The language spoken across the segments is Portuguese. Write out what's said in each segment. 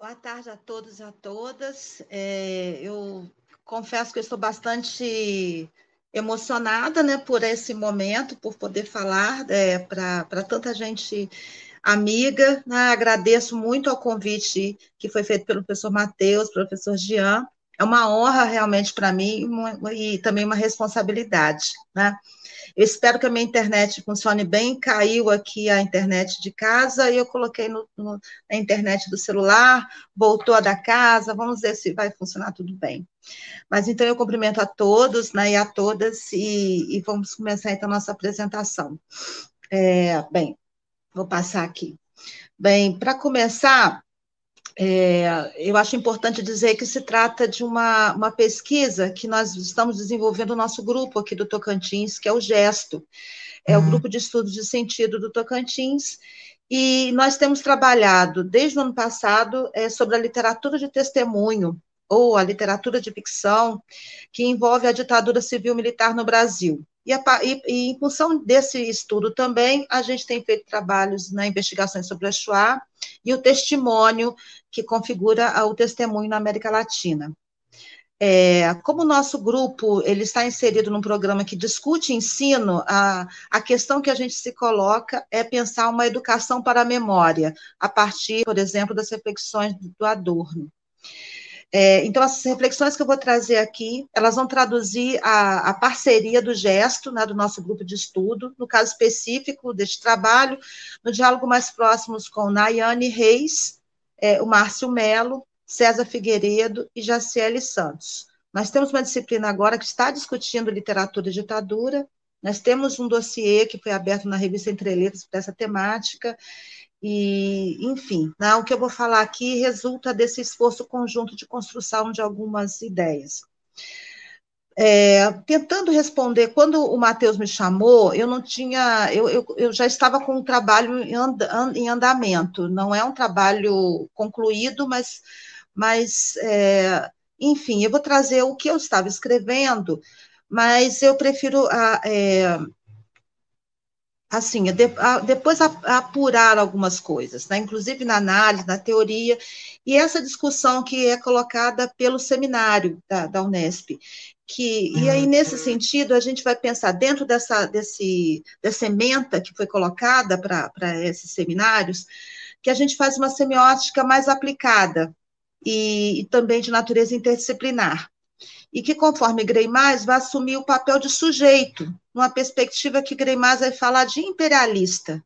Boa tarde a todos e a todas. É, eu confesso que eu estou bastante emocionada né, por esse momento, por poder falar é, para tanta gente amiga. Né? Agradeço muito ao convite que foi feito pelo professor Matheus, professor Jean. É uma honra realmente para mim e também uma responsabilidade. Né? Eu espero que a minha internet funcione bem. Caiu aqui a internet de casa e eu coloquei no, no, na internet do celular, voltou a da casa. Vamos ver se vai funcionar tudo bem. Mas então eu cumprimento a todos né, e a todas e, e vamos começar então a nossa apresentação. É, bem, vou passar aqui. Bem, para começar, é, eu acho importante dizer que se trata de uma, uma pesquisa que nós estamos desenvolvendo o nosso grupo aqui do Tocantins, que é o GESTO, é uhum. o grupo de estudos de sentido do Tocantins, e nós temos trabalhado desde o ano passado é, sobre a literatura de testemunho, ou a literatura de ficção, que envolve a ditadura civil-militar no Brasil. E, a, e, e, em função desse estudo também, a gente tem feito trabalhos na investigação sobre a Shoah e o testemunho que configura o testemunho na América Latina. É, como o nosso grupo ele está inserido num programa que discute ensino, a, a questão que a gente se coloca é pensar uma educação para a memória, a partir, por exemplo, das reflexões do Adorno. É, então, as reflexões que eu vou trazer aqui, elas vão traduzir a, a parceria do gesto, né, do nosso grupo de estudo, no caso específico deste trabalho, no diálogo mais próximos com Nayane Reis, é, o Márcio Melo, César Figueiredo e Jaciele Santos. Nós temos uma disciplina agora que está discutindo literatura e ditadura, nós temos um dossiê que foi aberto na revista Entre Letras para essa temática, e, enfim, né, o que eu vou falar aqui resulta desse esforço conjunto de construção de algumas ideias. É, tentando responder, quando o Matheus me chamou, eu não tinha, eu, eu, eu já estava com um trabalho em, and, em, andamento, não é um trabalho concluído, mas, mas é, enfim, eu vou trazer o que eu estava escrevendo, mas eu prefiro a, é, assim, depois apurar algumas coisas, né? inclusive na análise, na teoria, e essa discussão que é colocada pelo seminário da, da Unesp, que, e aí, uhum. nesse sentido, a gente vai pensar dentro dessa, desse, dessa ementa que foi colocada para esses seminários, que a gente faz uma semiótica mais aplicada e, e também de natureza interdisciplinar e que, conforme Greimais, vai assumir o papel de sujeito, numa perspectiva que Greimais vai falar de imperialista.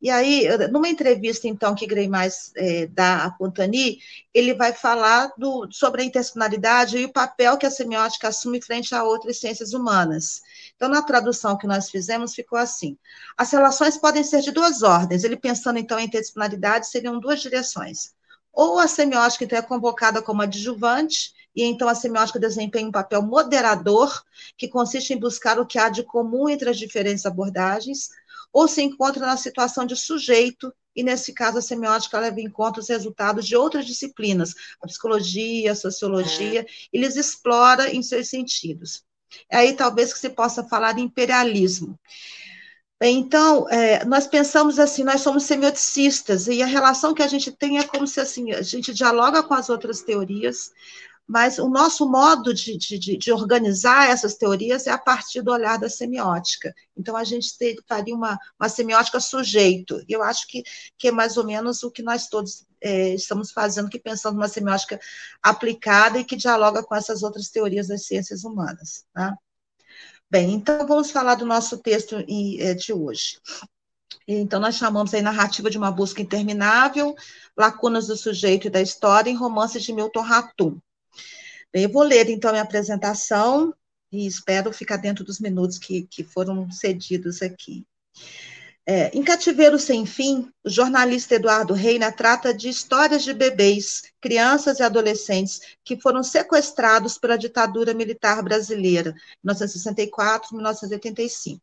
E aí, numa entrevista, então, que Greimais é, dá a Pontani, ele vai falar do, sobre a intencionalidade e o papel que a semiótica assume frente a outras ciências humanas. Então, na tradução que nós fizemos, ficou assim: as relações podem ser de duas ordens. Ele pensando, então, em interdisciplinaridade, seriam duas direções. Ou a semiótica, então, é convocada como adjuvante, e então a semiótica desempenha um papel moderador, que consiste em buscar o que há de comum entre as diferentes abordagens, ou se encontra na situação de sujeito, e nesse caso a semiótica leva em conta os resultados de outras disciplinas, a psicologia, a sociologia, é. e lhes explora em seus sentidos. É aí talvez que se possa falar de imperialismo. Então, é, nós pensamos assim, nós somos semioticistas, e a relação que a gente tem é como se assim, a gente dialoga com as outras teorias, mas o nosso modo de, de, de, organizar essas teorias é a partir do olhar da semiótica. Então, a gente faria uma, uma semiótica sujeito. Eu acho que, que é mais ou menos o que nós todos é, estamos fazendo, que pensando numa semiótica aplicada e que dialoga com essas outras teorias das ciências humanas. Tá? Bem, então vamos falar do nosso texto é, de hoje. Então, nós chamamos aí narrativa de uma busca interminável, lacunas do sujeito e da história em romances de Milton Ratum. Eu vou ler então a apresentação e espero ficar dentro dos minutos que, que foram cedidos aqui. É, em Cativeiro Sem Fim, o jornalista Eduardo Reina trata de histórias de bebês, crianças e adolescentes que foram sequestrados pela ditadura militar brasileira, 1964-1985.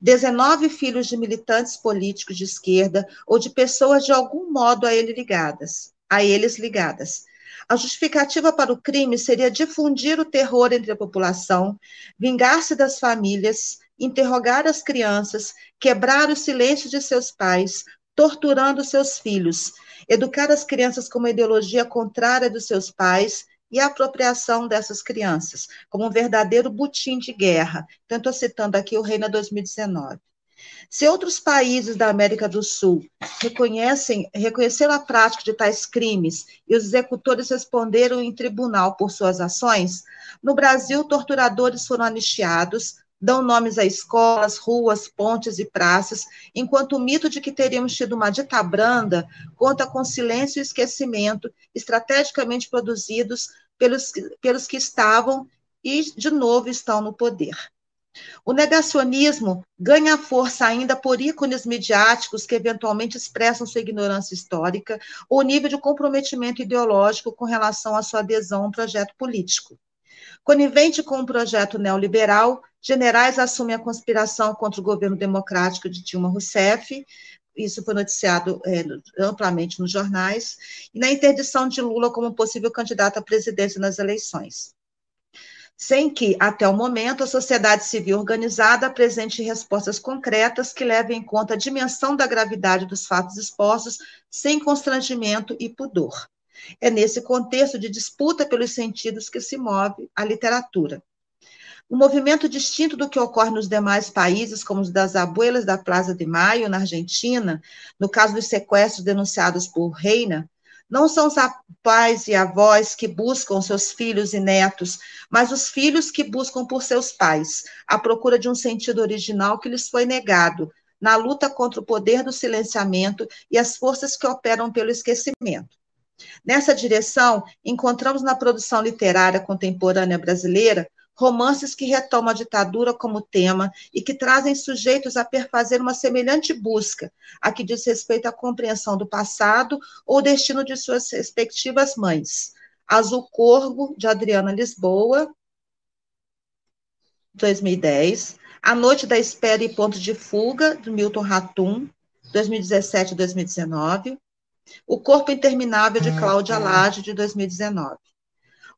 19 filhos de militantes políticos de esquerda ou de pessoas de algum modo a ele ligadas, a eles ligadas. A justificativa para o crime seria difundir o terror entre a população, vingar-se das famílias, interrogar as crianças, quebrar o silêncio de seus pais, torturando seus filhos, educar as crianças com uma ideologia contrária dos seus pais e a apropriação dessas crianças, como um verdadeiro butim de guerra. Então, estou citando aqui o Reina 2019. Se outros países da América do Sul reconhecem, reconheceram a prática de tais crimes e os executores responderam em tribunal por suas ações, no Brasil, torturadores foram anistiados, dão nomes a escolas, ruas, pontes e praças, enquanto o mito de que teríamos tido uma dita branda conta com silêncio e esquecimento, estrategicamente produzidos pelos, pelos que estavam e, de novo, estão no poder. O negacionismo ganha força ainda por ícones midiáticos que eventualmente expressam sua ignorância histórica ou nível de comprometimento ideológico com relação à sua adesão a um projeto político. Conivente com um projeto neoliberal, generais assumem a conspiração contra o governo democrático de Dilma Rousseff, isso foi noticiado é, amplamente nos jornais, e na interdição de Lula como possível candidato à presidência nas eleições. Sem que, até o momento, a sociedade civil organizada apresente respostas concretas que levem em conta a dimensão da gravidade dos fatos expostos, sem constrangimento e pudor. É nesse contexto de disputa pelos sentidos que se move a literatura. Um movimento distinto do que ocorre nos demais países, como os das abuelas da Plaza de Maio, na Argentina, no caso dos sequestros denunciados por Reina, não são os pais e avós que buscam seus filhos e netos, mas os filhos que buscam por seus pais, à procura de um sentido original que lhes foi negado, na luta contra o poder do silenciamento e as forças que operam pelo esquecimento. Nessa direção, encontramos na produção literária contemporânea brasileira romances que retomam a ditadura como tema e que trazem sujeitos a perfazer uma semelhante busca, a que diz respeito à compreensão do passado ou destino de suas respectivas mães. Azul Corvo, de Adriana Lisboa, 2010. A Noite da Espera e Ponto de Fuga, de Milton Ratum, 2017 2019. O Corpo Interminável, de Cláudia Lage, de 2019.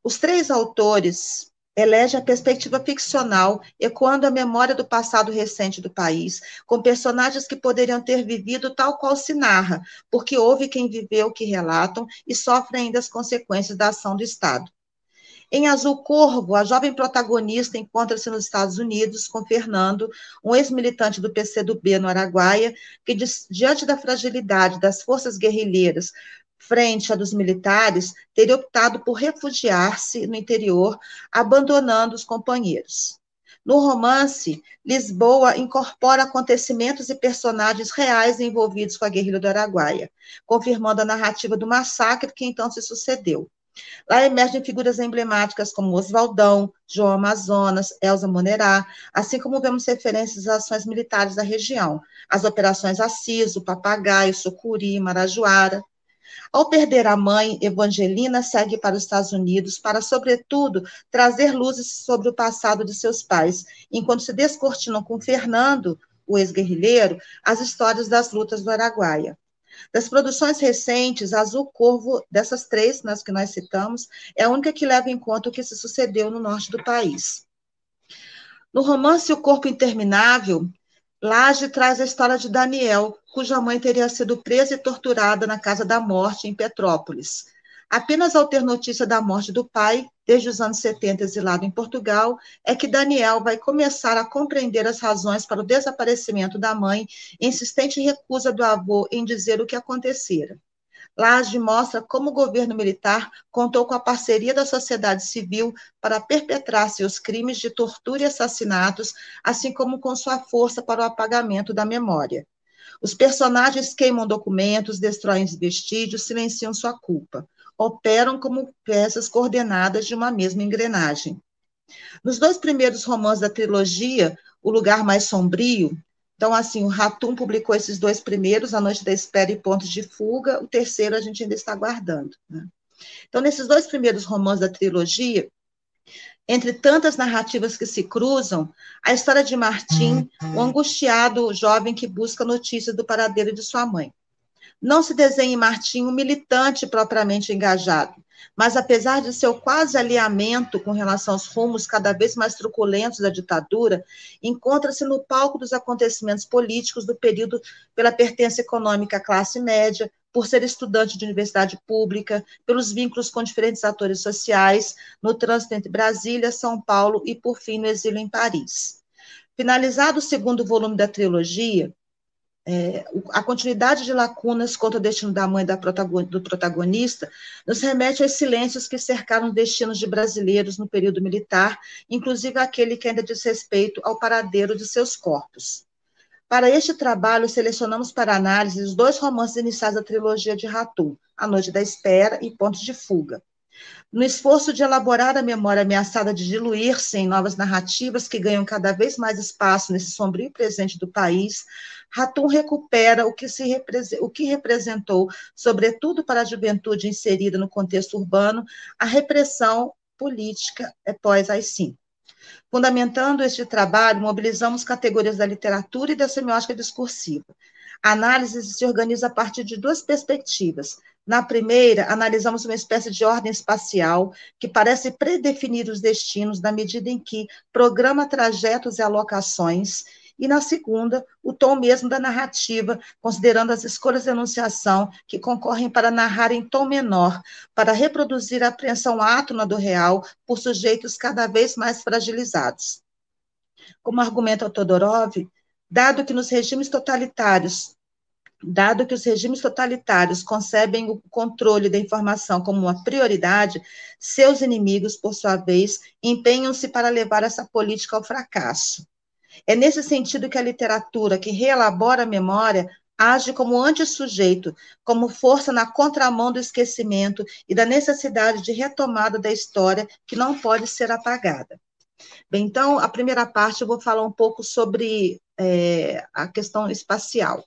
Os três autores elegem a perspectiva ficcional, ecoando a memória do passado recente do país, com personagens que poderiam ter vivido tal qual se narra, porque houve quem viveu o que relatam e sofre ainda as consequências da ação do Estado. Em Azul Corvo, a jovem protagonista encontra-se nos Estados Unidos com Fernando, um ex-militante do PCdoB no Araguaia, que, diante da fragilidade das forças guerrilheiras frente à dos militares, teria optado por refugiar-se no interior, abandonando os companheiros. No romance, Lisboa incorpora acontecimentos e personagens reais envolvidos com a guerrilha do Araguaia, confirmando a narrativa do massacre que então se sucedeu. Lá emergem figuras emblemáticas como Oswaldão, João Amazonas, Elza Monerá, assim como vemos referências às ações militares da região, as operações Assiso, Papagaio, Sucuri, Marajoara. Ao perder a mãe, Evangelina segue para os Estados Unidos para, sobretudo, trazer luzes sobre o passado de seus pais, enquanto se descortinam com Fernando, o ex-guerrilheiro, as histórias das lutas do Araguaia. Das produções recentes, Azul Corvo, dessas três, nas que nós citamos, é a única que leva em conta o que se sucedeu no norte do país. No romance O Corpo Interminável, Laje traz a história de Daniel, cuja mãe teria sido presa e torturada na Casa da Morte, em Petrópolis. Apenas ao ter notícia da morte do pai, desde os anos 70 exilado em Portugal, é que Daniel vai começar a compreender as razões para o desaparecimento da mãe insistente recusa do avô em dizer o que acontecera. Laje mostra como o governo militar contou com a parceria da sociedade civil para perpetrar seus crimes de tortura e assassinatos, assim como com sua força para o apagamento da memória. Os personagens queimam documentos, destroem vestígios, silenciam sua culpa operam como peças coordenadas de uma mesma engrenagem. Nos dois primeiros romances da trilogia, O Lugar Mais Sombrio, então, assim, o Ratum publicou esses dois primeiros, A Noite da Espera e Pontos de Fuga, o terceiro a gente ainda está aguardando. Né? Então, nesses dois primeiros romances da trilogia, entre tantas narrativas que se cruzam, a história de Martim, o angustiado jovem que busca notícias do paradeiro de sua mãe. não se desenha em Martim um militante propriamente engajado, mas apesar de seu quase alinhamento com relação aos rumos cada vez mais truculentos da ditadura, encontra-se no palco dos acontecimentos políticos do período pela pertença econômica à classe média, por ser estudante de universidade pública, pelos vínculos com diferentes atores sociais, no trânsito entre Brasília, São Paulo e, por fim, no exílio em Paris. Finalizado o segundo volume da trilogia, é, a continuidade de lacunas contra o destino da mãe da do protagonista nos remete aos silêncios que cercaram destinos de brasileiros no período militar, inclusive aquele que ainda diz respeito ao paradeiro de seus corpos. Para este trabalho, selecionamos para análise os dois romances iniciais da trilogia de Ratum, A Noite da Espera e Pontos de Fuga. No esforço de elaborar a memória ameaçada de diluir-se em novas narrativas que ganham cada vez mais espaço nesse sombrio presente do país, Ratum recupera o que, se o que representou, sobretudo para a juventude inserida no contexto urbano, a repressão política após as cinco. Fundamentando este trabalho, mobilizamos categorias da literatura e da semiótica discursiva. A análise se organiza a partir de duas perspectivas. Na primeira, analisamos uma espécie de ordem espacial que parece predefinir os destinos na medida em que programa trajetos e alocações e na segunda, o tom mesmo da narrativa, considerando as escolhas de enunciação que concorrem para narrar em tom menor, para reproduzir a apreensão átona do real por sujeitos cada vez mais fragilizados. Como argumenta Todorov, dado que nos regimes totalitários Dado que os regimes totalitários concebem o controle da informação como uma prioridade, seus inimigos, por sua vez, empenham-se para levar essa política ao fracasso. É nesse sentido que a literatura que reelabora a memória age como antissujeito, como força na contramão do esquecimento e da necessidade de retomada da história que não pode ser apagada. Bem, então, a primeira parte eu vou falar um pouco sobre é, a questão espacial.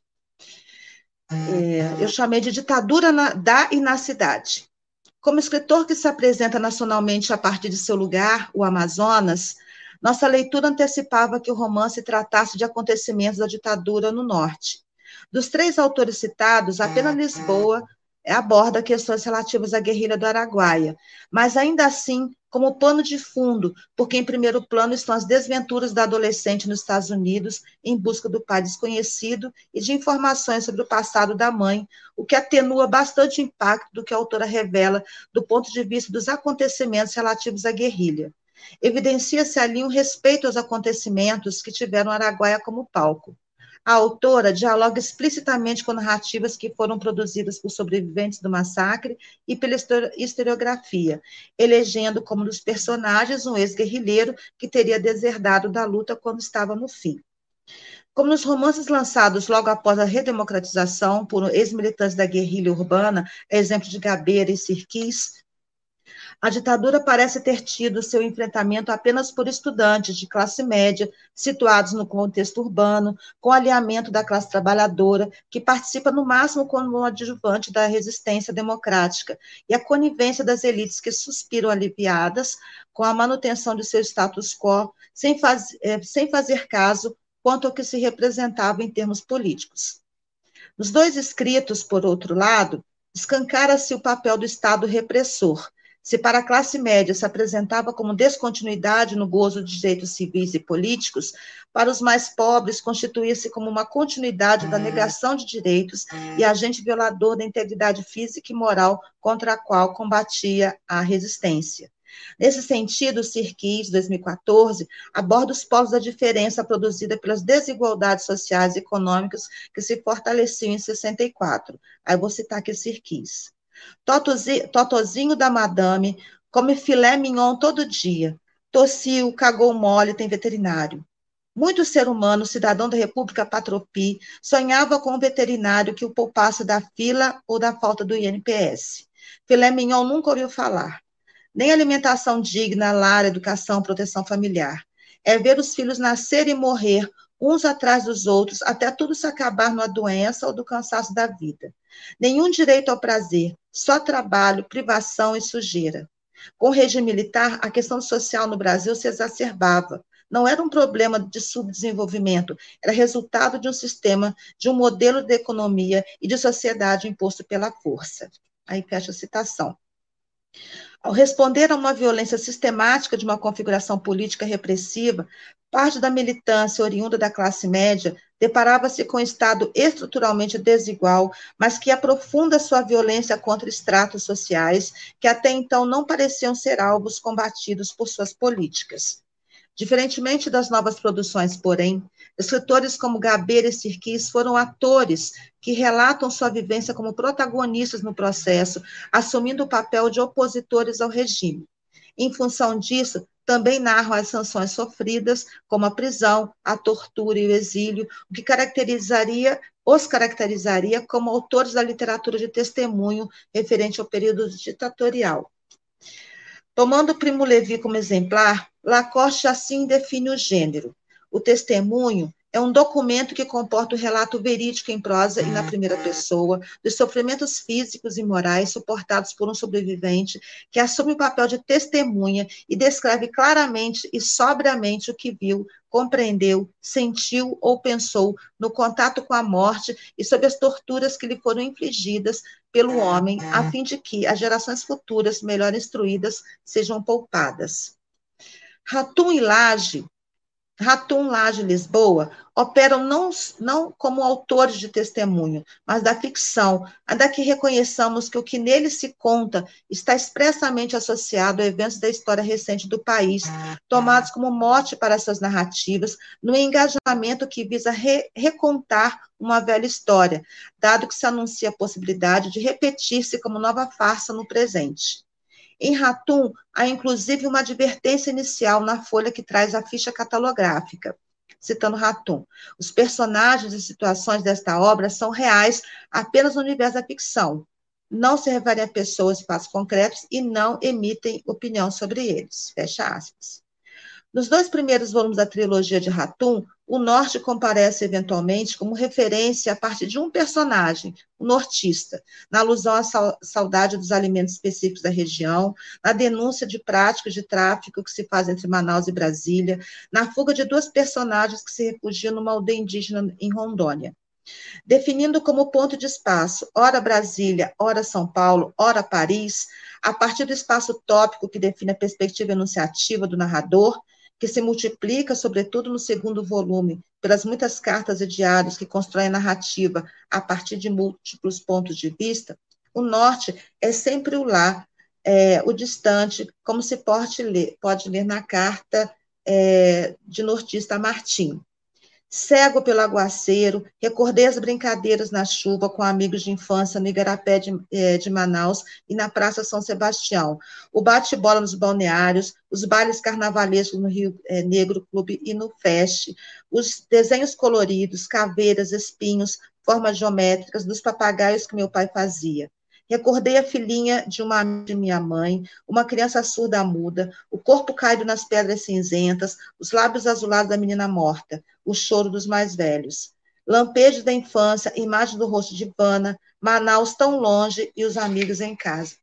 É, eu chamei de ditadura na, da inacidade. Como escritor que se apresenta nacionalmente a partir de seu lugar, o Amazonas, nossa leitura antecipava que o romance tratasse de acontecimentos da ditadura no Norte. Dos três autores citados, apenas Lisboa aborda questões relativas à guerrilha do Araguaia, mas ainda assim como pano de fundo, porque em primeiro plano estão as desventuras da adolescente nos Estados Unidos em busca do pai desconhecido e de informações sobre o passado da mãe, o que atenua bastante o impacto do que a autora revela do ponto de vista dos acontecimentos relativos à guerrilha. Evidencia-se ali um respeito aos acontecimentos que tiveram Araguaia como palco. A autora dialoga explicitamente com narrativas que foram produzidas por sobreviventes do massacre e pela historiografia, elegendo como dos personagens um ex-guerrilheiro que teria deserdado da luta quando estava no fim. Como nos romances lançados logo após a redemocratização por ex-militantes da guerrilha urbana, exemplo de Gabeira e Sirquis, a ditadura parece ter tido seu enfrentamento apenas por estudantes de classe média, situados no contexto urbano, com alinhamento da classe trabalhadora, que participa no máximo como um adjuvante da resistência democrática, e a conivência das elites que suspiram aliviadas com a manutenção de seu status quo, sem, faz, eh, sem fazer caso quanto ao que se representava em termos políticos. Nos dois escritos, por outro lado, escancara-se o papel do Estado repressor, se para a classe média se apresentava como descontinuidade no gozo de direitos civis e políticos, para os mais pobres constituía-se como uma continuidade da negação de direitos e agente violador da integridade física e moral contra a qual combatia a resistência. Nesse sentido, o Cirquis, 2014, aborda os polos da diferença produzida pelas desigualdades sociais e econômicas que se fortaleciam em 64. Aí vou citar aqui Cirquis. Totozinho da madame come filé mignon todo dia. Tossiu, cagou mole, tem veterinário. Muito ser humano, cidadão da República Patropi, sonhava com um veterinário que o poupasse da fila ou da falta do INPS. Filé mignon nunca ouviu falar. Nem alimentação digna, lar, educação, proteção familiar. É ver os filhos nascer e morrer uns atrás dos outros, até tudo se acabar numa doença ou do cansaço da vida. Nenhum direito ao prazer, só trabalho, privação e sujeira. Com o regime militar, a questão social no Brasil se exacerbava. não era um problema de subdesenvolvimento, era resultado de um sistema, de um modelo de economia e de sociedade imposto pela força. Aí fecha a citação. Ao responder a uma violência sistemática de uma configuração política repressiva, parte da militância oriunda da classe média deparava-se com um Estado estruturalmente desigual, mas que aprofunda sua violência contra estratos sociais que até então não pareciam ser alvos combatidos por suas políticas. Diferentemente das novas produções, porém, escritores como Gabeira e Sirquis foram atores que relatam sua vivência como protagonistas no processo, assumindo o papel de opositores ao regime. Em função disso, também narram as sanções sofridas, como a prisão, a tortura e o exílio, o que caracterizaria, os caracterizaria como autores da literatura de testemunho referente ao período ditatorial. Tomando Primo Levi como exemplar, Lacoste assim define o gênero. O testemunho é um documento que comporta o relato verídico em prosa e na primeira pessoa dos sofrimentos físicos e morais suportados por um sobrevivente que assume o papel de testemunha e descreve claramente e sobriamente o que viu, compreendeu, sentiu ou pensou no contato com a morte e sobre as torturas que lhe foram infligidas pelo homem, a fim de que as gerações futuras, melhor instruídas, sejam poupadas. Ratum e Laje Ratum Laje Lisboa operam não, não como autores de testemunho, mas da ficção, ainda que reconheçamos que o que nele se conta está expressamente associado a eventos da história recente do país, tomados como mote para suas narrativas, no engajamento que visa re, recontar uma velha história, dado que se anuncia a possibilidade de repetir-se como nova farsa no presente. Em Ratum, há inclusive uma advertência inicial na folha que traz a ficha catalográfica. Citando Ratum, os personagens e situações desta obra são reais apenas no universo da ficção. Não se referem a pessoas e fatos concretos e não emitem opinião sobre eles. Fecha aspas. Nos dois primeiros volumes da trilogia de Ratum, o norte comparece eventualmente como referência a partir de um personagem, o nortista, na alusão à saudade dos alimentos específicos da região, na denúncia de práticas de tráfico que se faz entre Manaus e Brasília, na fuga de duas personagens que se refugiam numa aldeia indígena em Rondônia. Definindo como ponto de espaço, ora Brasília, ora São Paulo, ora Paris, a partir do espaço tópico que define a perspectiva enunciativa do narrador, que se multiplica, sobretudo no segundo volume, pelas muitas cartas e diários que constroem narrativa a partir de múltiplos pontos de vista, o norte é sempre o lá, é, o distante, como se pode ler, pode ler na carta é, de nortista Martim. Cego pelo aguaceiro, recordei as brincadeiras na chuva com amigos de infância no Igarapé de, eh, de Manaus e na Praça São Sebastião. O bate-bola nos balneários, os bailes carnavalescos no Rio eh, Negro Clube e no Fest, os desenhos coloridos, caveiras, espinhos, formas geométricas dos papagaios que meu pai fazia. Recordei a filhinha de uma de minha mãe, uma criança surda muda, o corpo caído nas pedras cinzentas, os lábios azulados da menina morta, o choro dos mais velhos. Lampejos da infância, imagem do rosto de Ivana, Manaus tão longe e os amigos em casa.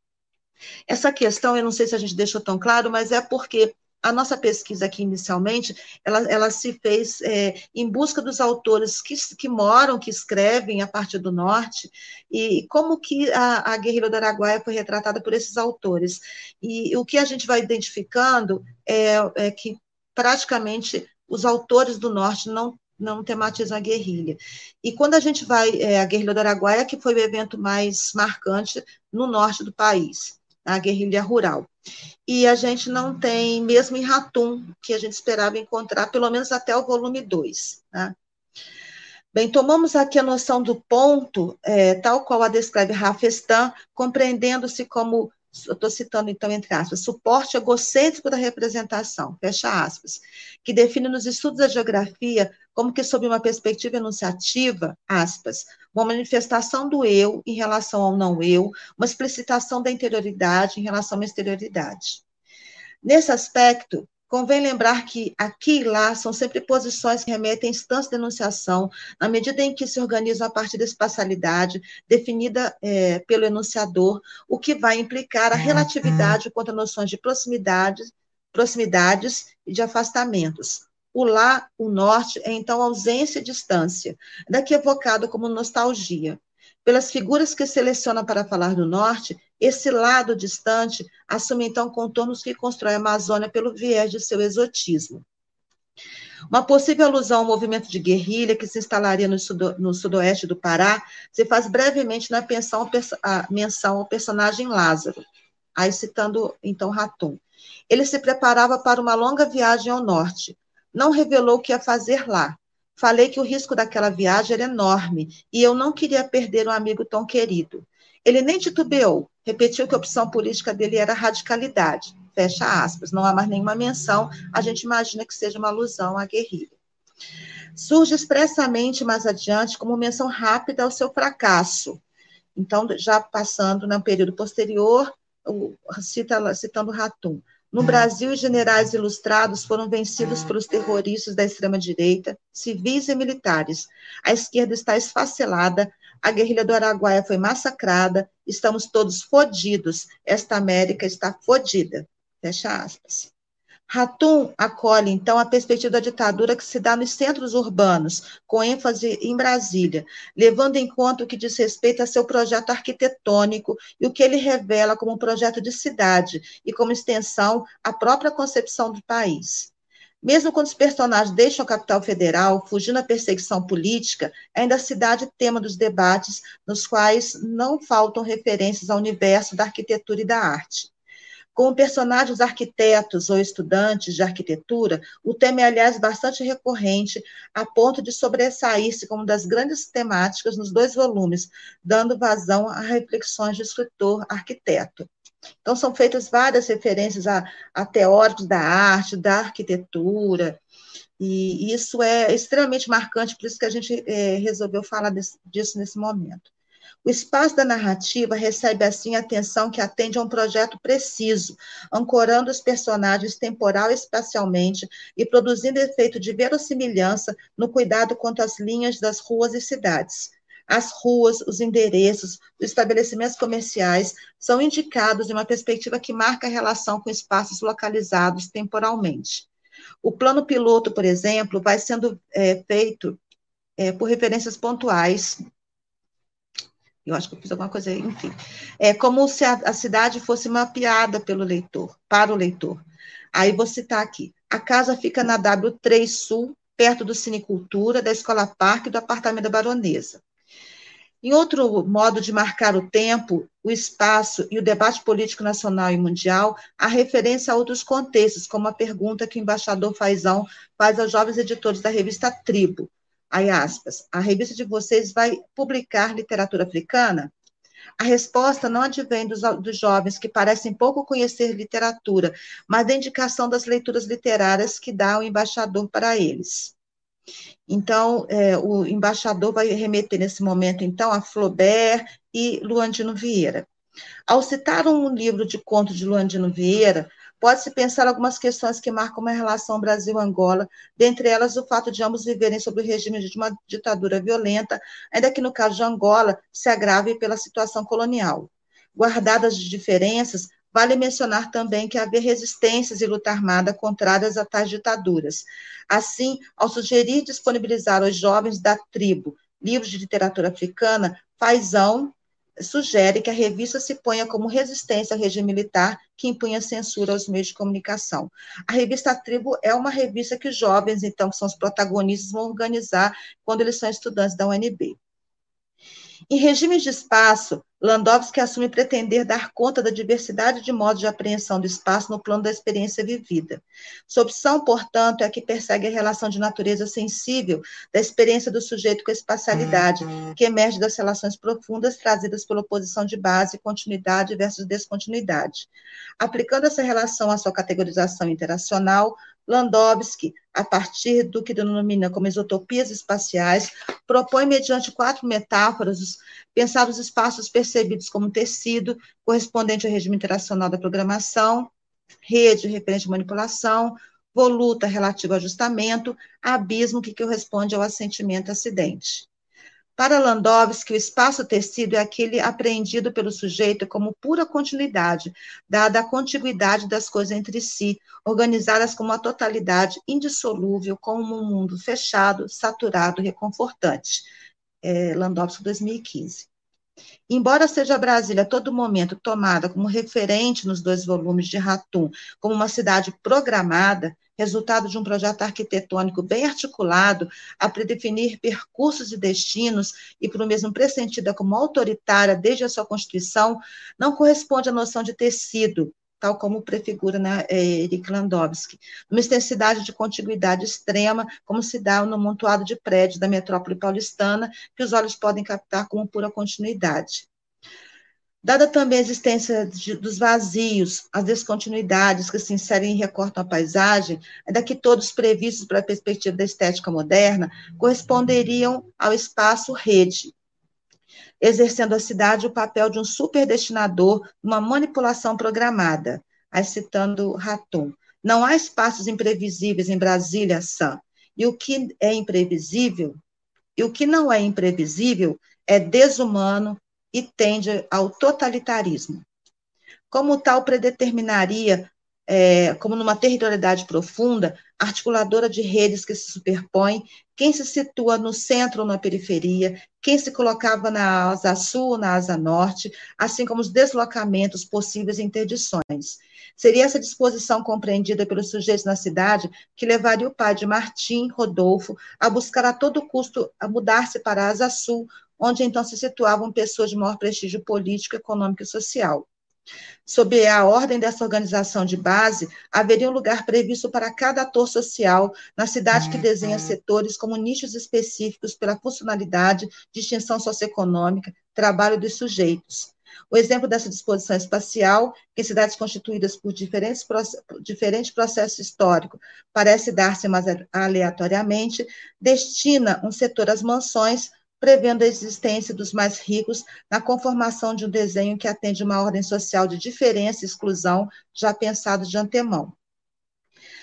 Essa questão, eu não sei se a gente deixou tão claro, mas é porque a nossa pesquisa aqui inicialmente, ela, ela se fez é, em busca dos autores que, que moram, que escrevem a partir do norte, e como que a, a guerrilha do Araguaia foi retratada por esses autores. E o que a gente vai identificando é, é que praticamente os autores do norte não não tematizam a guerrilha. E quando a gente vai, é, a guerrilha do Araguaia, que foi o evento mais marcante no norte do país, a guerrilha rural e a gente não tem, mesmo em Ratum, que a gente esperava encontrar, pelo menos até o volume 2. Né? Bem, tomamos aqui a noção do ponto, é, tal qual a descreve Rafestan, compreendendo-se como, estou citando então entre aspas, suporte egocêntrico da representação, fecha aspas, que define nos estudos da geografia como que sob uma perspectiva enunciativa, aspas, uma manifestação do eu em relação ao não eu, uma explicitação da interioridade em relação à exterioridade. Nesse aspecto, Convém lembrar que aqui e lá são sempre posições que remetem a instância de enunciação, na medida em que se organizam a partir da espacialidade definida é, pelo enunciador, o que vai implicar a relatividade quanto a noções de proximidade, proximidades e de afastamentos, O lá, o norte, é então ausência e distância, daqui evocado como nostalgia. Pelas figuras que seleciona para falar do norte, esse lado distante assume então contornos que constrói a Amazônia pelo viés de seu exotismo. Uma possível alusão ao movimento de guerrilha que se instalaria no, sudo, no sudoeste do Pará se faz brevemente na pensão, a menção ao personagem Lázaro, aí citando então Ratum. Ele se preparava para uma longa viagem ao norte. Não revelou o que ia fazer lá. Falei que o risco daquela viagem era enorme e eu não queria perder um amigo tão querido. Ele nem titubeou, repetiu que a opção política dele era radicalidade fecha aspas, não há mais nenhuma menção, a gente imagina que seja uma alusão à guerrilha. Surge expressamente mais adiante como menção rápida ao seu fracasso. Então, já passando no período posterior, cita, citando Ratum. No Brasil, os generais ilustrados foram vencidos pelos terroristas da extrema-direita, civis e militares. A esquerda está esfacelada, a guerrilha do Araguaia foi massacrada, estamos todos fodidos, esta América está fodida. Fecha aspas. Ratum acolhe, então, a perspectiva da ditadura que se dá nos centros urbanos, com ênfase em Brasília, levando em conta o que diz respeito a seu projeto arquitetônico e o que ele revela como um projeto de cidade e, como extensão, a própria concepção do país. Mesmo quando os personagens deixam a capital federal, fugindo da perseguição política, ainda a cidade é tema dos debates, nos quais não faltam referências ao universo da arquitetura e da arte. Com personagens arquitetos ou estudantes de arquitetura, o tema é, aliás, bastante recorrente, a ponto de sobressair-se como das grandes temáticas nos dois volumes, dando vazão a reflexões de escritor arquiteto. Então, são feitas várias referências a, a teóricos da arte, da arquitetura, e isso é extremamente marcante, por isso que a gente é, resolveu falar desse, disso nesse momento. O espaço da narrativa recebe assim a atenção que atende a um projeto preciso, ancorando os personagens temporal e espacialmente e produzindo efeito de verossimilhança no cuidado quanto às linhas das ruas e cidades. As ruas, os endereços, os estabelecimentos comerciais são indicados em uma perspectiva que marca a relação com espaços localizados temporalmente. O plano piloto, por exemplo, vai sendo é, feito é, por referências pontuais eu acho que eu fiz alguma coisa, enfim. É como se a, a cidade fosse mapeada pelo leitor, para o leitor. Aí vou citar aqui. A casa fica na W3 Sul, perto do Cinecultura, da Escola Parque e do apartamento da Baronesa. Em outro modo de marcar o tempo, o espaço e o debate político nacional e mundial, há referência a outros contextos, como a pergunta que o embaixador Faisão faz aos jovens editores da revista Tribo, Aí, aspas, a revista de vocês vai publicar literatura africana? A resposta não advém dos, dos, jovens que parecem pouco conhecer literatura, mas da indicação das leituras literárias que dá o embaixador para eles. Então, é, o embaixador vai remeter nesse momento, então, a Flaubert e Luandino Vieira. Ao citar um livro de contos de Luandino Vieira, Pode-se pensar algumas questões que marcam uma relação Brasil-Angola, dentre elas o fato de ambos viverem sob o regime de uma ditadura violenta, ainda que no caso de Angola se agrave pela situação colonial. Guardadas as diferenças, vale mencionar também que haver resistências e luta armada contrárias a tais ditaduras. Assim, ao sugerir disponibilizar aos jovens da tribo livros de literatura africana, Faisão sugere que a revista se ponha como resistência ao regime militar que impunha censura aos meios de comunicação. A revista Tribo é uma revista que os jovens, então, que são os protagonistas, vão organizar quando eles são estudantes da UNB. Em regimes de espaço, Landowski assume pretender dar conta da diversidade de modos de apreensão do espaço no plano da experiência vivida. Sua opção, portanto, é a que persegue a relação de natureza sensível da experiência do sujeito com a espacialidade, que emerge das relações profundas trazidas pela oposição de base, continuidade versus descontinuidade. Aplicando essa relação à sua categorização interacional, Landowski, a partir do que denomina como isotopias espaciais, propõe, mediante quatro metáforas, pensar os espaços percebidos como tecido, correspondente ao regime interacional da programação, rede referente à manipulação, voluta relativa ao ajustamento, abismo que corresponde ao assentimento acidente. Para Landowski, o espaço tecido é aquele apreendido pelo sujeito como pura continuidade, dada a contiguidade das coisas entre si, organizadas como uma totalidade indissolúvel, como um mundo fechado, saturado, reconfortante. É, Landowski, 2015. Embora seja Brasília a todo momento tomada como referente nos dois volumes de Ratum, como uma cidade programada, resultado de um projeto arquitetônico bem articulado a predefinir percursos e destinos e, por mesmo pressentida como autoritária desde a sua constituição, não corresponde à noção de tecido, tal como prefigura né, Eric Landowski, uma extensidade de contiguidade extrema, como se dá no montoado de prédios da metrópole paulistana, que os olhos podem captar como pura continuidade. Dada também a existência de, dos vazios, as descontinuidades que se inserem e recortam a paisagem, ainda que todos previstos para a perspectiva da estética moderna, corresponderiam ao espaço rede, exercendo a cidade o papel de um superdestinador, uma manipulação programada. Aí citando Raton. Não há espaços imprevisíveis em Brasília, Sam. E o que é imprevisível, e o que não é imprevisível, é desumano, e tende ao totalitarismo. Como tal, predeterminaria, é, como numa territorialidade profunda, articuladora de redes que se superpõem, quem se situa no centro ou na periferia, quem se colocava na asa sul, na asa norte, assim como os deslocamentos possíveis interdições. Seria essa disposição compreendida pelos sujeitos na cidade que levaria o pai de Martim, Rodolfo, a buscar a todo custo a mudar-se para a asa sul, onde então se situavam pessoas de maior prestígio político, econômico e social. Sob a ordem dessa organização de base, haveria um lugar previsto para cada ator social na cidade que desenha setores como nichos específicos pela funcionalidade, distinção socioeconômica, trabalho dos sujeitos. O exemplo dessa disposição espacial, que em cidades constituídas por diferentes, diferentes processos históricos parece dar-se mais aleatoriamente, destina um setor às mansões, prevendo a existência dos mais ricos na conformação de um desenho que atende uma ordem social de diferença e exclusão já pensado de antemão.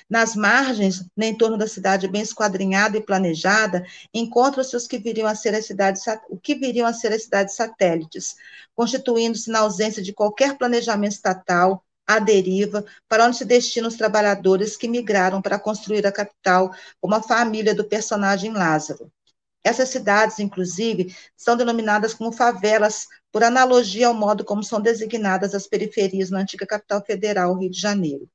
Nas margens, no entorno da cidade bem esquadrinhada e planejada, encontram-se os que viriam a ser as cidades, o que viriam a ser as cidades satélites, constituindo-se na ausência de qualquer planejamento estatal, à deriva, para onde se destinam os trabalhadores que migraram para construir a capital, como a família do personagem Lázaro. Essas cidades, inclusive, são denominadas como favelas, por analogia ao modo como são designadas as periferias na antiga capital federal, Rio de Janeiro.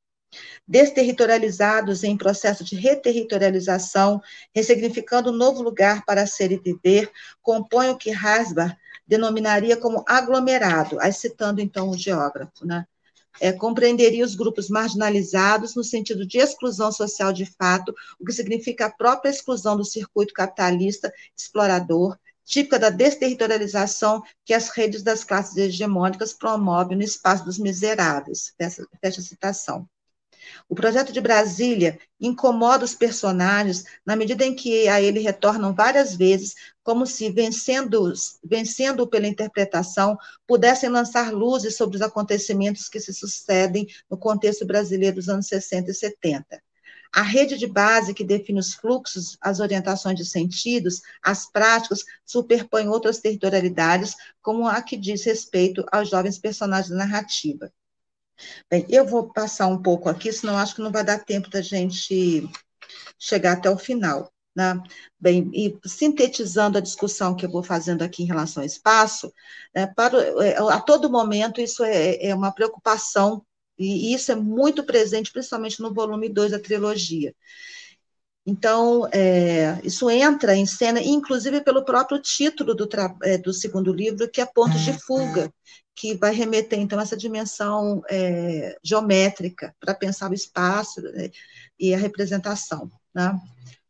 Desterritorializados em processo de reterritorialização, ressignificando um novo lugar para ser e viver, compõem o que Hasbar denominaria como aglomerado, aí citando então o geógrafo, né? É, compreenderia os grupos marginalizados no sentido de exclusão social de fato, o que significa a própria exclusão do circuito capitalista explorador, típica da desterritorialização que as redes das classes hegemônicas promovem no espaço dos miseráveis. Fecha, fecha a citação. O projeto de Brasília incomoda os personagens na medida em que a ele retornam várias vezes, como se, vencendo, vencendo pela interpretação, pudessem lançar luzes sobre os acontecimentos que se sucedem no contexto brasileiro dos anos 60 e 70. A rede de base que define os fluxos, as orientações de sentidos, as práticas, superpõe outras territorialidades, como a que diz respeito aos jovens personagens da narrativa. Bem, eu vou passar um pouco aqui, senão acho que não vai dar tempo da gente chegar até o final. Né? Bem, e sintetizando a discussão que eu vou fazendo aqui em relação ao espaço, né, para, é, a todo momento isso é, é uma preocupação, e isso é muito presente, principalmente no volume 2 da trilogia. Então, é, isso entra em cena, inclusive pelo próprio título do, é, do segundo livro, que é Pontos de Fuga, que vai remeter, então, a essa dimensão é, geométrica para pensar o espaço né, e a representação. Né?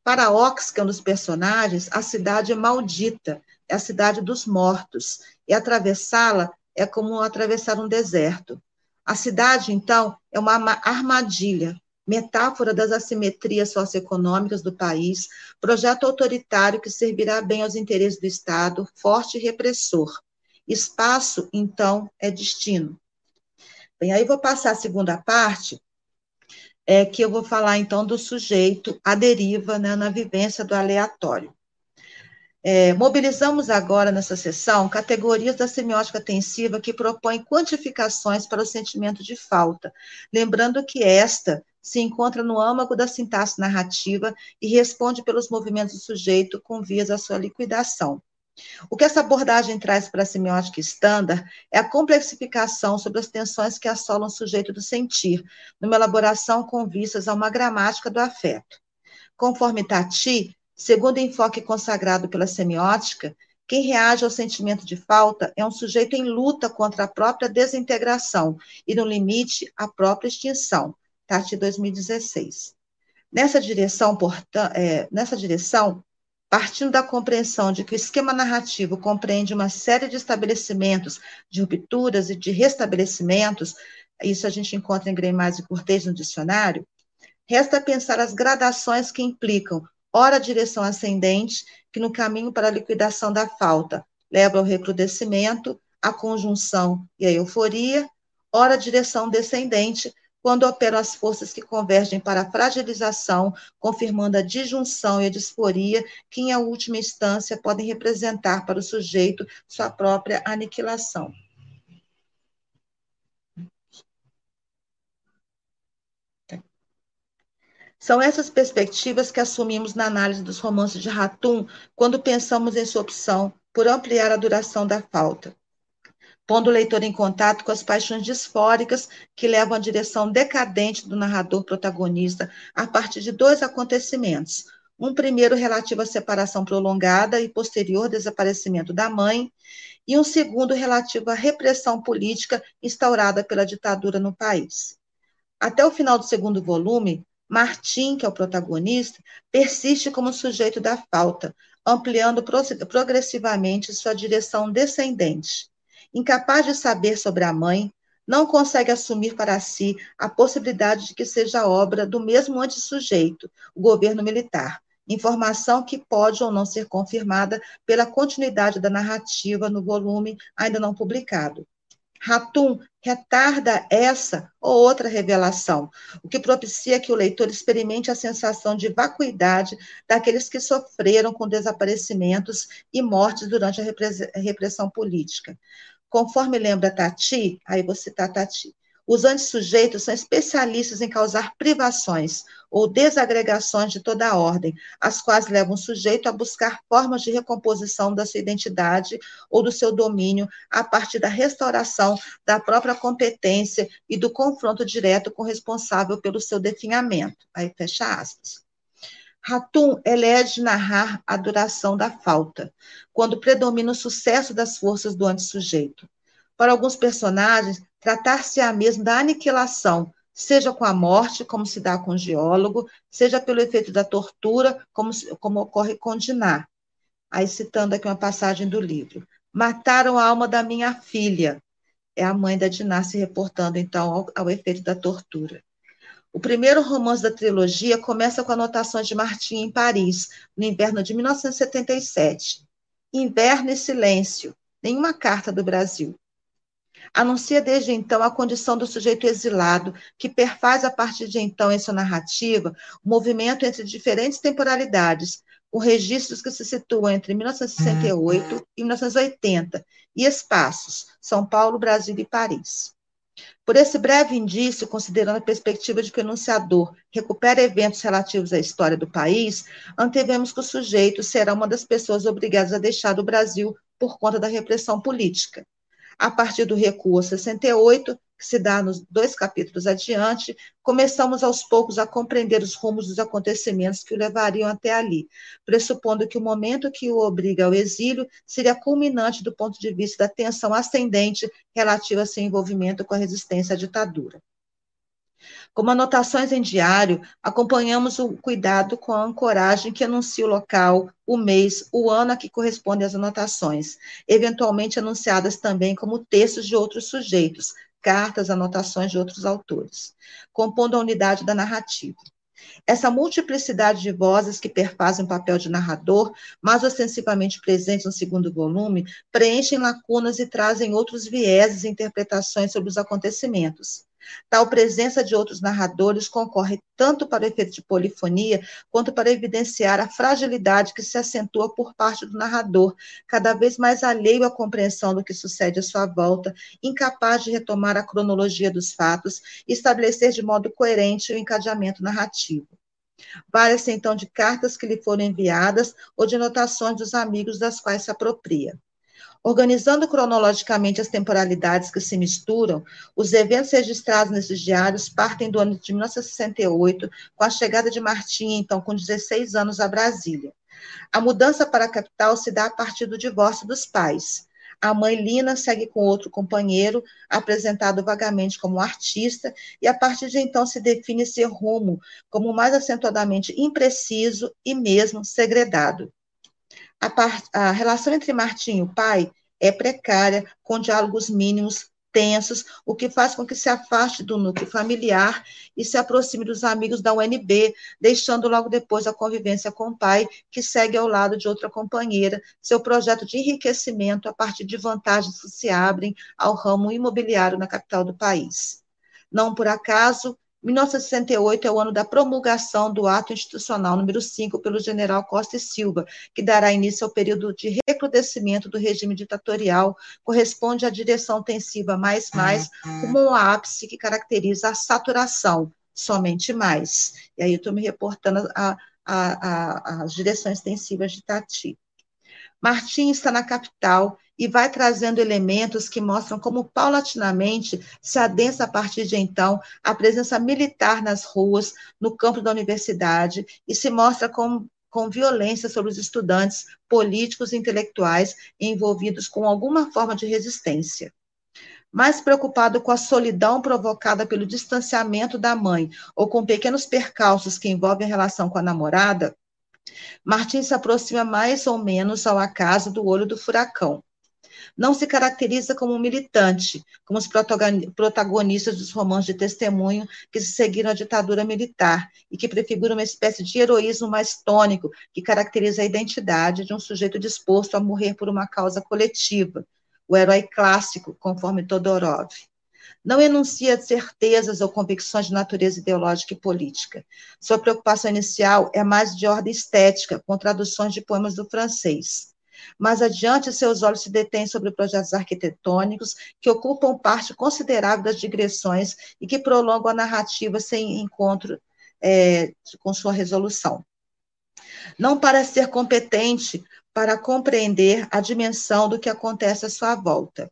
Para Ox, que é um dos personagens, a cidade é maldita, é a cidade dos mortos, e atravessá-la é como atravessar um deserto. A cidade, então, é uma armadilha, metáfora das assimetrias socioeconômicas do país, projeto autoritário que servirá bem aos interesses do Estado, forte e repressor. Espaço, então, é destino. Bem, aí vou passar a segunda parte, é, que eu vou falar, então, do sujeito à deriva né, na vivência do aleatório. É, mobilizamos agora nessa sessão categorias da semiótica tensiva que propõem quantificações para o sentimento de falta, lembrando que esta se encontra no âmago da sintaxe narrativa e responde pelos movimentos do sujeito com vias à sua liquidação. O que essa abordagem traz para a semiótica estándar é a complexificação sobre as tensões que assolam o sujeito do sentir, numa elaboração com vistas a uma gramática do afeto. Conforme Tati, segundo o enfoque consagrado pela semiótica, quem reage ao sentimento de falta é um sujeito em luta contra a própria desintegração e, no limite, a própria extinção. Tati 2016. Nessa direção, é, nessa direção, partindo da compreensão de que o esquema narrativo compreende uma série de estabelecimentos, de rupturas e de restabelecimentos, isso a gente encontra em Greimas e Cortez no dicionário, resta pensar as gradações que implicam, ora a direção ascendente, que no caminho para a liquidação da falta leva ao recrudescimento, à conjunção e à euforia, ora a direção descendente, quando operam as forças que convergem para a fragilização, confirmando a disjunção e a disforia, que, em última instância, podem representar para o sujeito sua própria aniquilação. São essas perspectivas que assumimos na análise dos romances de Ratum quando pensamos em sua opção por ampliar a duração da falta pondo o leitor em contato com as paixões disfóricas que levam à direção decadente do narrador protagonista a partir de dois acontecimentos. Um primeiro relativo à separação prolongada e posterior desaparecimento da mãe, e um segundo relativo à repressão política instaurada pela ditadura no país. Até o final do segundo volume, Martim, que é o protagonista, persiste como sujeito da falta, ampliando progressivamente sua direção descendente incapaz de saber sobre a mãe, não consegue assumir para si a possibilidade de que seja obra do mesmo antisujeito, o governo militar, informação que pode ou não ser confirmada pela continuidade da narrativa no volume ainda não publicado. Ratum retarda essa ou outra revelação, o que propicia que o leitor experimente a sensação de vacuidade daqueles que sofreram com desaparecimentos e mortes durante a repressão política. Conforme lembra Tati, aí vou citar Tati, os antissujeitos são especialistas em causar privações ou desagregações de toda a ordem, as quais levam o sujeito a buscar formas de recomposição da sua identidade ou do seu domínio a partir da restauração da própria competência e do confronto direto com o responsável pelo seu definhamento. Aí fecha aspas. Ratum elege narrar a duração da falta, quando predomina o sucesso das forças do antisujeito. Para alguns personagens, tratar-se-á mesmo da aniquilação, seja com a morte, como se dá com o geólogo, seja pelo efeito da tortura, como, como ocorre com Diná. Aí, citando aqui uma passagem do livro. Mataram a alma da minha filha. É a mãe da Diná se reportando, então, ao, ao efeito da tortura. O primeiro romance da trilogia começa com anotações de Martim em Paris, no inverno de 1977. Inverno e silêncio, nenhuma carta do Brasil. Anuncia desde então a condição do sujeito exilado, que perfaz a partir de então em sua narrativa o movimento entre diferentes temporalidades, com registros que se situam entre 1968 e 1980, e espaços, São Paulo, Brasil e Paris. Por esse breve indício, considerando a perspectiva de que o enunciador recupera eventos relativos à história do país, antevemos que o sujeito será uma das pessoas obrigadas a deixar o Brasil por conta da repressão política. A partir do recuo 68, que se dá nos dois capítulos adiante, começamos aos poucos a compreender os rumos dos acontecimentos que o levariam até ali, pressupondo que o momento que o obriga ao exílio seria culminante do ponto de vista da tensão ascendente relativa a seu envolvimento com a resistência à ditadura. Como anotações em diário, acompanhamos o cuidado com a ancoragem que anuncia o local, o mês, o ano a que correspondem as anotações, eventualmente anunciadas também como textos de outros sujeitos, cartas, anotações de outros autores, compondo a unidade da narrativa. Essa multiplicidade de vozes que perfazem o papel de narrador, mais ostensivamente presentes no segundo volume, preenchem lacunas e trazem outros vieses e interpretações sobre os acontecimentos. Tal presença de outros narradores concorre tanto para o efeito de polifonia, quanto para evidenciar a fragilidade que se acentua por parte do narrador, cada vez mais alheio à compreensão do que sucede à sua volta, incapaz de retomar a cronologia dos fatos e estabelecer de modo coerente o encadeamento narrativo. Vale-se então de cartas que lhe foram enviadas ou de anotações dos amigos das quais se apropria. Organizando cronologicamente as temporalidades que se misturam, os eventos registrados nesses diários partem do ano de 1968, com a chegada de Martim, então com 16 anos, a Brasília. A mudança para a capital se dá a partir do divórcio dos pais. A mãe Lina segue com outro companheiro, apresentado vagamente como artista, e a partir de então se define esse rumo como mais acentuadamente impreciso e mesmo segredado. A, par, a relação entre Martim e o pai é precária, com diálogos mínimos, tensos, o que faz com que se afaste do núcleo familiar e se aproxime dos amigos da UNB, deixando logo depois a convivência com o pai, que segue ao lado de outra companheira, seu projeto de enriquecimento a partir de vantagens que se abrem ao ramo imobiliário na capital do país. Não por acaso, 1968 é o ano da promulgação do ato institucional número 5 pelo general Costa e Silva, que dará início ao período de recrudescimento do regime ditatorial, corresponde à direção tensiva mais mais, como um ápice que caracteriza a saturação, somente mais. E aí eu estou me reportando às direções tensivas de Tati. Martim está na capital e vai trazendo elementos que mostram como paulatinamente se adensa a partir de então a presença militar nas ruas, no campo da universidade, e se mostra com, com violência sobre os estudantes, políticos e intelectuais envolvidos com alguma forma de resistência. Mais preocupado com a solidão provocada pelo distanciamento da mãe ou com pequenos percalços que envolvem a relação com a namorada, Martins se aproxima mais ou menos ao acaso do olho do furacão. Não se caracteriza como militante, como os protagonistas dos romances de testemunho que se seguiram à ditadura militar e que prefiguram uma espécie de heroísmo mais tônico que caracteriza a identidade de um sujeito disposto a morrer por uma causa coletiva, o herói clássico, conforme Todorov não enuncia certezas ou convicções de natureza ideológica e política. Sua preocupação inicial é mais de ordem estética, com traduções de poemas do francês. Mais adiante, seus olhos se detêm sobre projetos arquitetônicos que ocupam parte considerável das digressões e que prolongam a narrativa sem encontro é, com sua resolução. Não parece ser competente para compreender a dimensão do que acontece à sua volta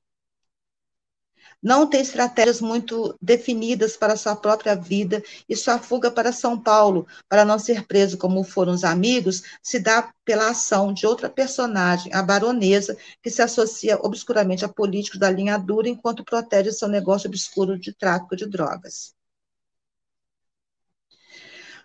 não tem estratégias muito definidas para sua própria vida e sua fuga para São Paulo, para não ser preso como foram os amigos, se dá pela ação de outra personagem, a baronesa, que se associa obscuramente a políticos da linha dura enquanto protege seu negócio obscuro de tráfico de drogas.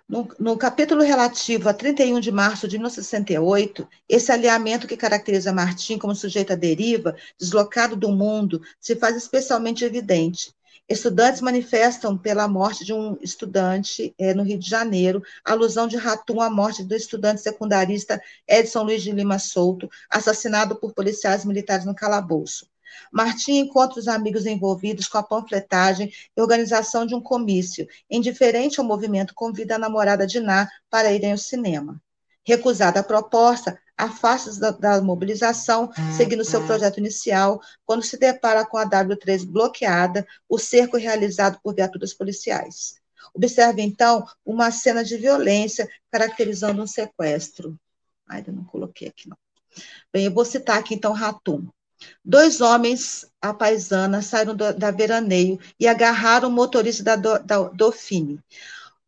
No, no, capítulo relativo a 31 de março de 1968, esse alinhamento que caracteriza Martim como sujeito à deriva, deslocado do mundo, se faz especialmente evidente. Estudantes manifestam pela morte de um estudante é, no Rio de Janeiro, alusão de Ratum à morte do estudante secundarista Edson Luiz de Lima Souto, assassinado por policiais militares no calabouço. Martim encontra os amigos envolvidos com a panfletagem e organização de um comício. Indiferente ao movimento, convida a namorada de Ná para irem ao cinema. Recusada a proposta, afasta-se da, da, mobilização, seguindo seu projeto inicial, quando se depara com a W3 bloqueada, o cerco realizado por viaturas policiais. Observe, então, uma cena de violência caracterizando um sequestro. Ainda não coloquei aqui, não. Bem, eu vou citar aqui, então, Ratum. Dois homens, a paisana, saíram do, da veraneio e agarraram o motorista da, do, da.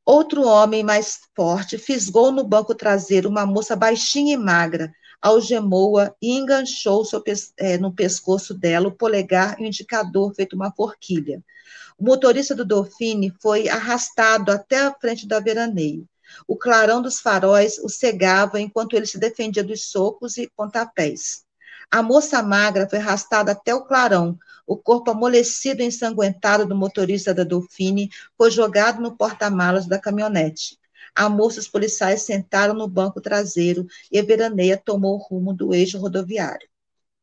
Outro homem mais forte fisgou no banco traseiro uma moça baixinha e magra, algemou-a e enganchou é, no pescoço dela o polegar e o indicador feito uma forquilha. O motorista do Dauphine foi arrastado até a frente da veraneio. O clarão dos faróis o cegava enquanto ele se defendia dos socos e pontapés. A moça magra foi arrastada até o clarão. O corpo amolecido e ensanguentado do motorista da Dolphine foi jogado no porta-malas da caminhonete. A moça e os policiais sentaram no banco traseiro e a veraneia tomou o rumo do eixo rodoviário.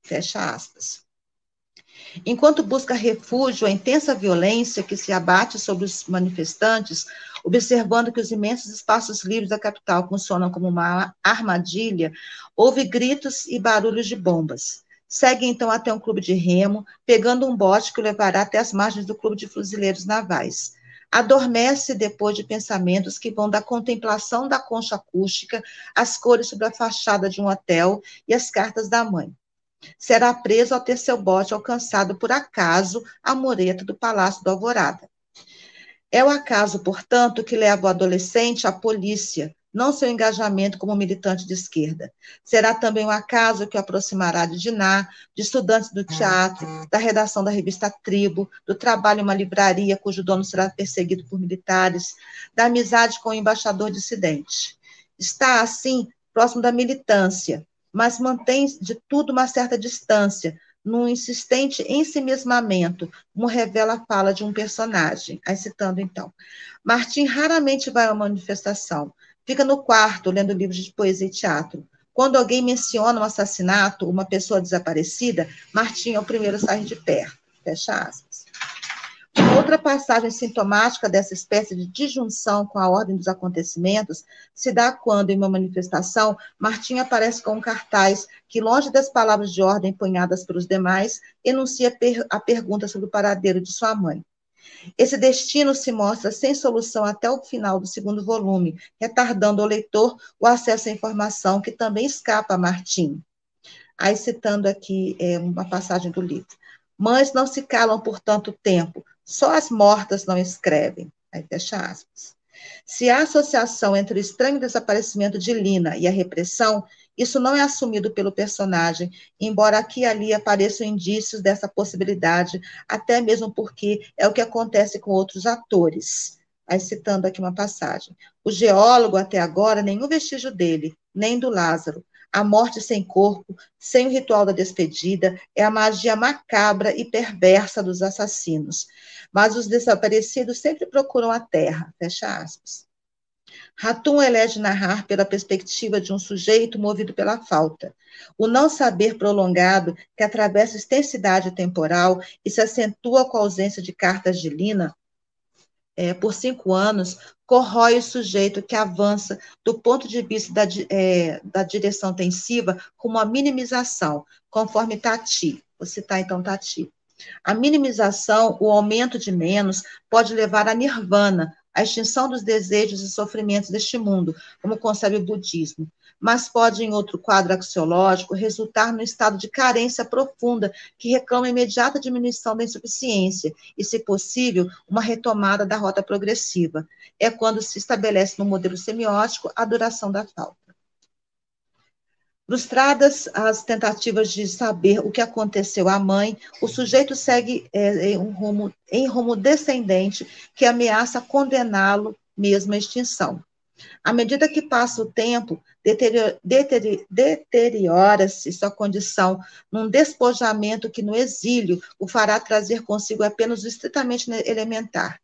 Fecha aspas. Enquanto busca refúgio à intensa violência que se abate sobre os manifestantes, observando que os imensos espaços livres da capital funcionam como uma armadilha, ouve gritos e barulhos de bombas. Segue então até um clube de remo, pegando um bote que o levará até as margens do clube de fuzileiros navais. Adormece depois de pensamentos que vão da contemplação da concha acústica, as cores sobre a fachada de um hotel e as cartas da mãe será preso ao ter seu bote alcançado por acaso a mureta do Palácio do Alvorada. É o acaso, portanto, que leva o adolescente à polícia, não seu engajamento como militante de esquerda. Será também o um acaso que o aproximará de Diná, de estudantes do teatro, da redação da revista Tribo, do trabalho em uma livraria cujo dono será perseguido por militares, da amizade com o embaixador dissidente. Está, assim, próximo da militância, mas mantém de tudo uma certa distância, num insistente ensimismamento, como revela a fala de um personagem. Aí citando então. Martim raramente vai a uma manifestação. Fica no quarto lendo livros de poesia e teatro. Quando alguém menciona um assassinato, uma pessoa desaparecida, Martim é o primeiro a sair de perto. Fecha aspas. Outra passagem sintomática dessa espécie de disjunção com a ordem dos acontecimentos se dá quando, em uma manifestação, Martim aparece com um cartaz que, longe das palavras de ordem punhadas pelos demais, enuncia a pergunta sobre o paradeiro de sua mãe. Esse destino se mostra sem solução até o final do segundo volume, retardando ao leitor o acesso à informação que também escapa a Martim. Aí, citando aqui é, uma passagem do livro. Mães não se calam por tanto tempo, só as mortas não escrevem. Aí fecha aspas. Se há associação entre o estranho desaparecimento de Lina e a repressão, isso não é assumido pelo personagem, embora aqui e ali apareçam indícios dessa possibilidade, até mesmo porque é o que acontece com outros atores. Aí citando aqui uma passagem. O geólogo, até agora, nenhum vestígio dele, nem do Lázaro. A morte sem corpo, sem o ritual da despedida, é a magia macabra e perversa dos assassinos. Mas os desaparecidos sempre procuram a terra. Fecha aspas. Ratum elege narrar pela perspectiva de um sujeito movido pela falta. O não saber prolongado, que atravessa extensidade temporal e se acentua com a ausência de cartas de Lina, é, por cinco anos, corrói o sujeito que avança do ponto de vista da, é, da direção tensiva como a minimização, conforme Tati. Vou citar então Tati. A minimização, o aumento de menos, pode levar à nirvana, a extinção dos desejos e sofrimentos deste mundo, como concebe o budismo, mas pode, em outro quadro axiológico, resultar no estado de carência profunda que reclama imediata diminuição da insuficiência e, se possível, uma retomada da rota progressiva. É quando se estabelece no modelo semiótico a duração da falta. Frustradas as tentativas de saber o que aconteceu à mãe, o sujeito segue é, em, um rumo, em rumo descendente que ameaça condená-lo mesmo à extinção. À medida que passa o tempo, deteriora-se sua condição num despojamento que no exílio o fará trazer consigo apenas o estritamente elementar.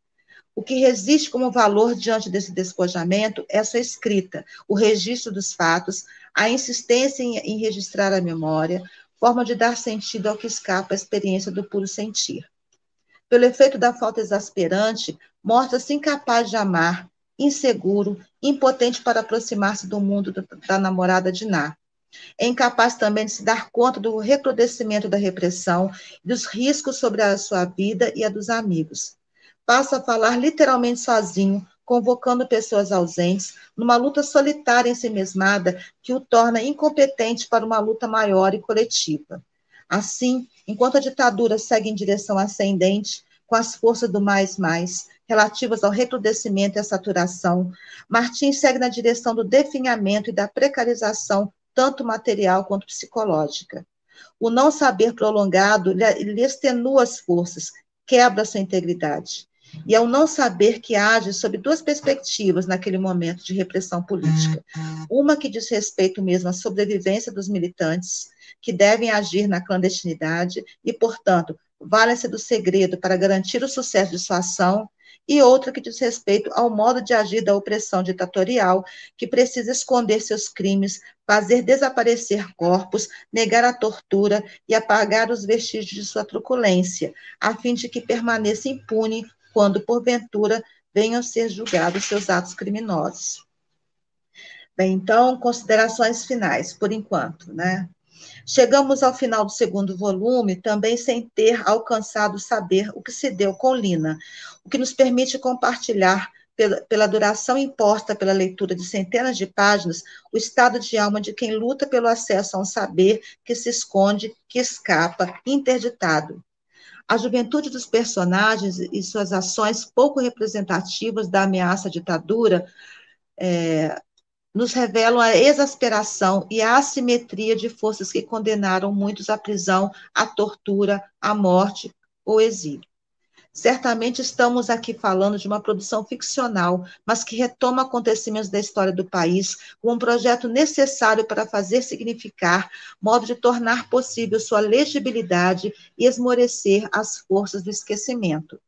O que resiste como valor diante desse despojamento é a sua escrita, o registro dos fatos, a insistência em, registrar a memória, forma de dar sentido ao que escapa à experiência do puro sentir. Pelo efeito da falta exasperante, mostra-se incapaz de amar, inseguro, impotente para aproximar-se do mundo da namorada de Ná. É incapaz também de se dar conta do recrudescimento da repressão dos riscos sobre a sua vida e a dos amigos. Passa a falar literalmente sozinho, convocando pessoas ausentes, numa luta solitária em si mesmada que o torna incompetente para uma luta maior e coletiva. Assim, enquanto a ditadura segue em direção ascendente, com as forças do mais-mais, relativas ao recrudescimento e à saturação, Martins segue na direção do definhamento e da precarização, tanto material quanto psicológica. O não saber prolongado lhe extenua as forças, quebra sua integridade e ao não saber que age sob duas perspectivas naquele momento de repressão política. Uma que diz respeito mesmo à sobrevivência dos militantes, que devem agir na clandestinidade e, portanto, valem-se do segredo para garantir o sucesso de sua ação, e outra que diz respeito ao modo de agir da opressão ditatorial, que precisa esconder seus crimes, fazer desaparecer corpos, negar a tortura e apagar os vestígios de sua truculência, a fim de que permaneça impune quando, porventura, venham ser julgados seus atos criminosos. Bem, então, considerações finais, por enquanto, né? Chegamos ao final do segundo volume também sem ter alcançado saber o que se deu com Lina, o que nos permite compartilhar, pela, duração imposta pela leitura de centenas de páginas, o estado de alma de quem luta pelo acesso a um saber que se esconde, que escapa, interditado. A juventude dos personagens e suas ações pouco representativas da ameaça à ditadura é, nos revelam a exasperação e a assimetria de forças que condenaram muitos à prisão, à tortura, à morte ou exílio. Certamente estamos aqui falando de uma produção ficcional, mas que retoma acontecimentos da história do país como um projeto necessário para fazer significar, modo de tornar possível sua legibilidade e esmorecer as forças do esquecimento.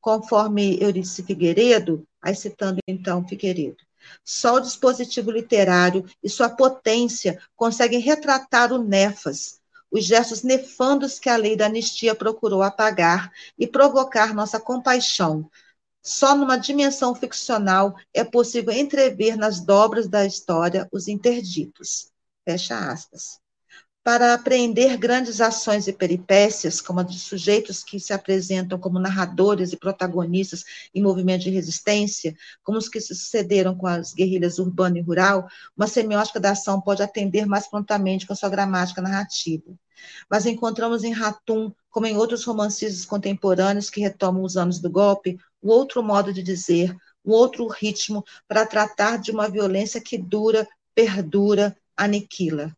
Conforme Euridice Figueiredo, aí citando então Figueiredo, só o dispositivo literário e sua potência conseguem retratar o nefas, os gestos nefandos que a lei da anistia procurou apagar e provocar nossa compaixão. Só numa dimensão ficcional é possível entrever nas dobras da história os interditos. Fecha aspas para apreender grandes ações e peripécias, como a de sujeitos que se apresentam como narradores e protagonistas em movimentos de resistência, como os que se sucederam com as guerrilhas urbana e rural, uma semiótica da ação pode atender mais prontamente com sua gramática narrativa. Mas encontramos em Ratum, como em outros romancistas contemporâneos que retomam os anos do golpe, um outro modo de dizer, um outro ritmo para tratar de uma violência que dura, perdura, aniquila.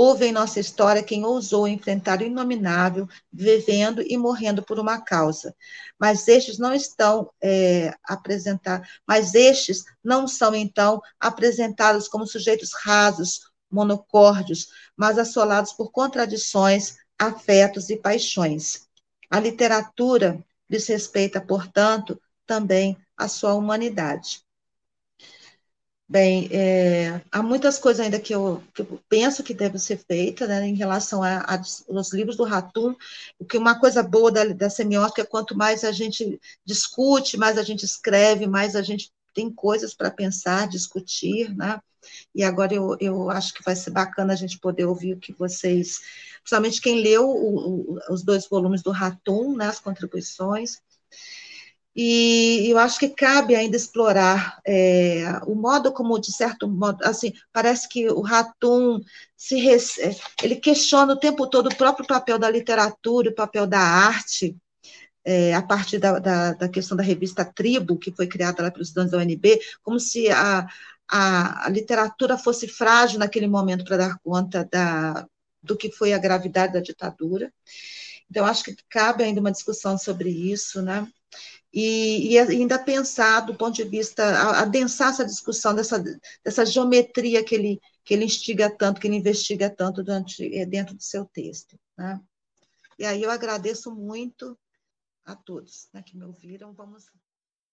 Houve em nossa história quem ousou enfrentar o inominável, vivendo e morrendo por uma causa. Mas estes não estão é, apresentar, mas estes não são então apresentados como sujeitos rasos, monocórdios, mas assolados por contradições, afetos e paixões. A literatura respeita, portanto, também a sua humanidade. Bem, é, há muitas coisas ainda que eu, que eu, penso que devem ser feitas né, em relação aos livros do Ratum, que uma coisa boa da, da semiótica é quanto mais a gente discute, mais a gente escreve, mais a gente tem coisas para pensar, discutir, né? E agora eu, eu acho que vai ser bacana a gente poder ouvir o que vocês, principalmente quem leu o, o, os dois volumes do Ratum, né, as contribuições, e eu acho que cabe ainda explorar é, o modo como, de certo modo, assim, parece que o Ratum se é, ele questiona o tempo todo o próprio papel da literatura, o papel da arte, é, a partir da, da, da, questão da revista Tribo, que foi criada lá pelos donos da UNB, como se a, a, a literatura fosse frágil naquele momento para dar conta da, do que foi a gravidade da ditadura. Então, acho que cabe ainda uma discussão sobre isso, né? e, e, ainda pensar do ponto de vista, adensar essa discussão dessa, dessa geometria que ele, que ele instiga tanto, que ele investiga tanto durante, eh, dentro do seu texto. Né? E aí eu agradeço muito a todos né, que me ouviram. Vamos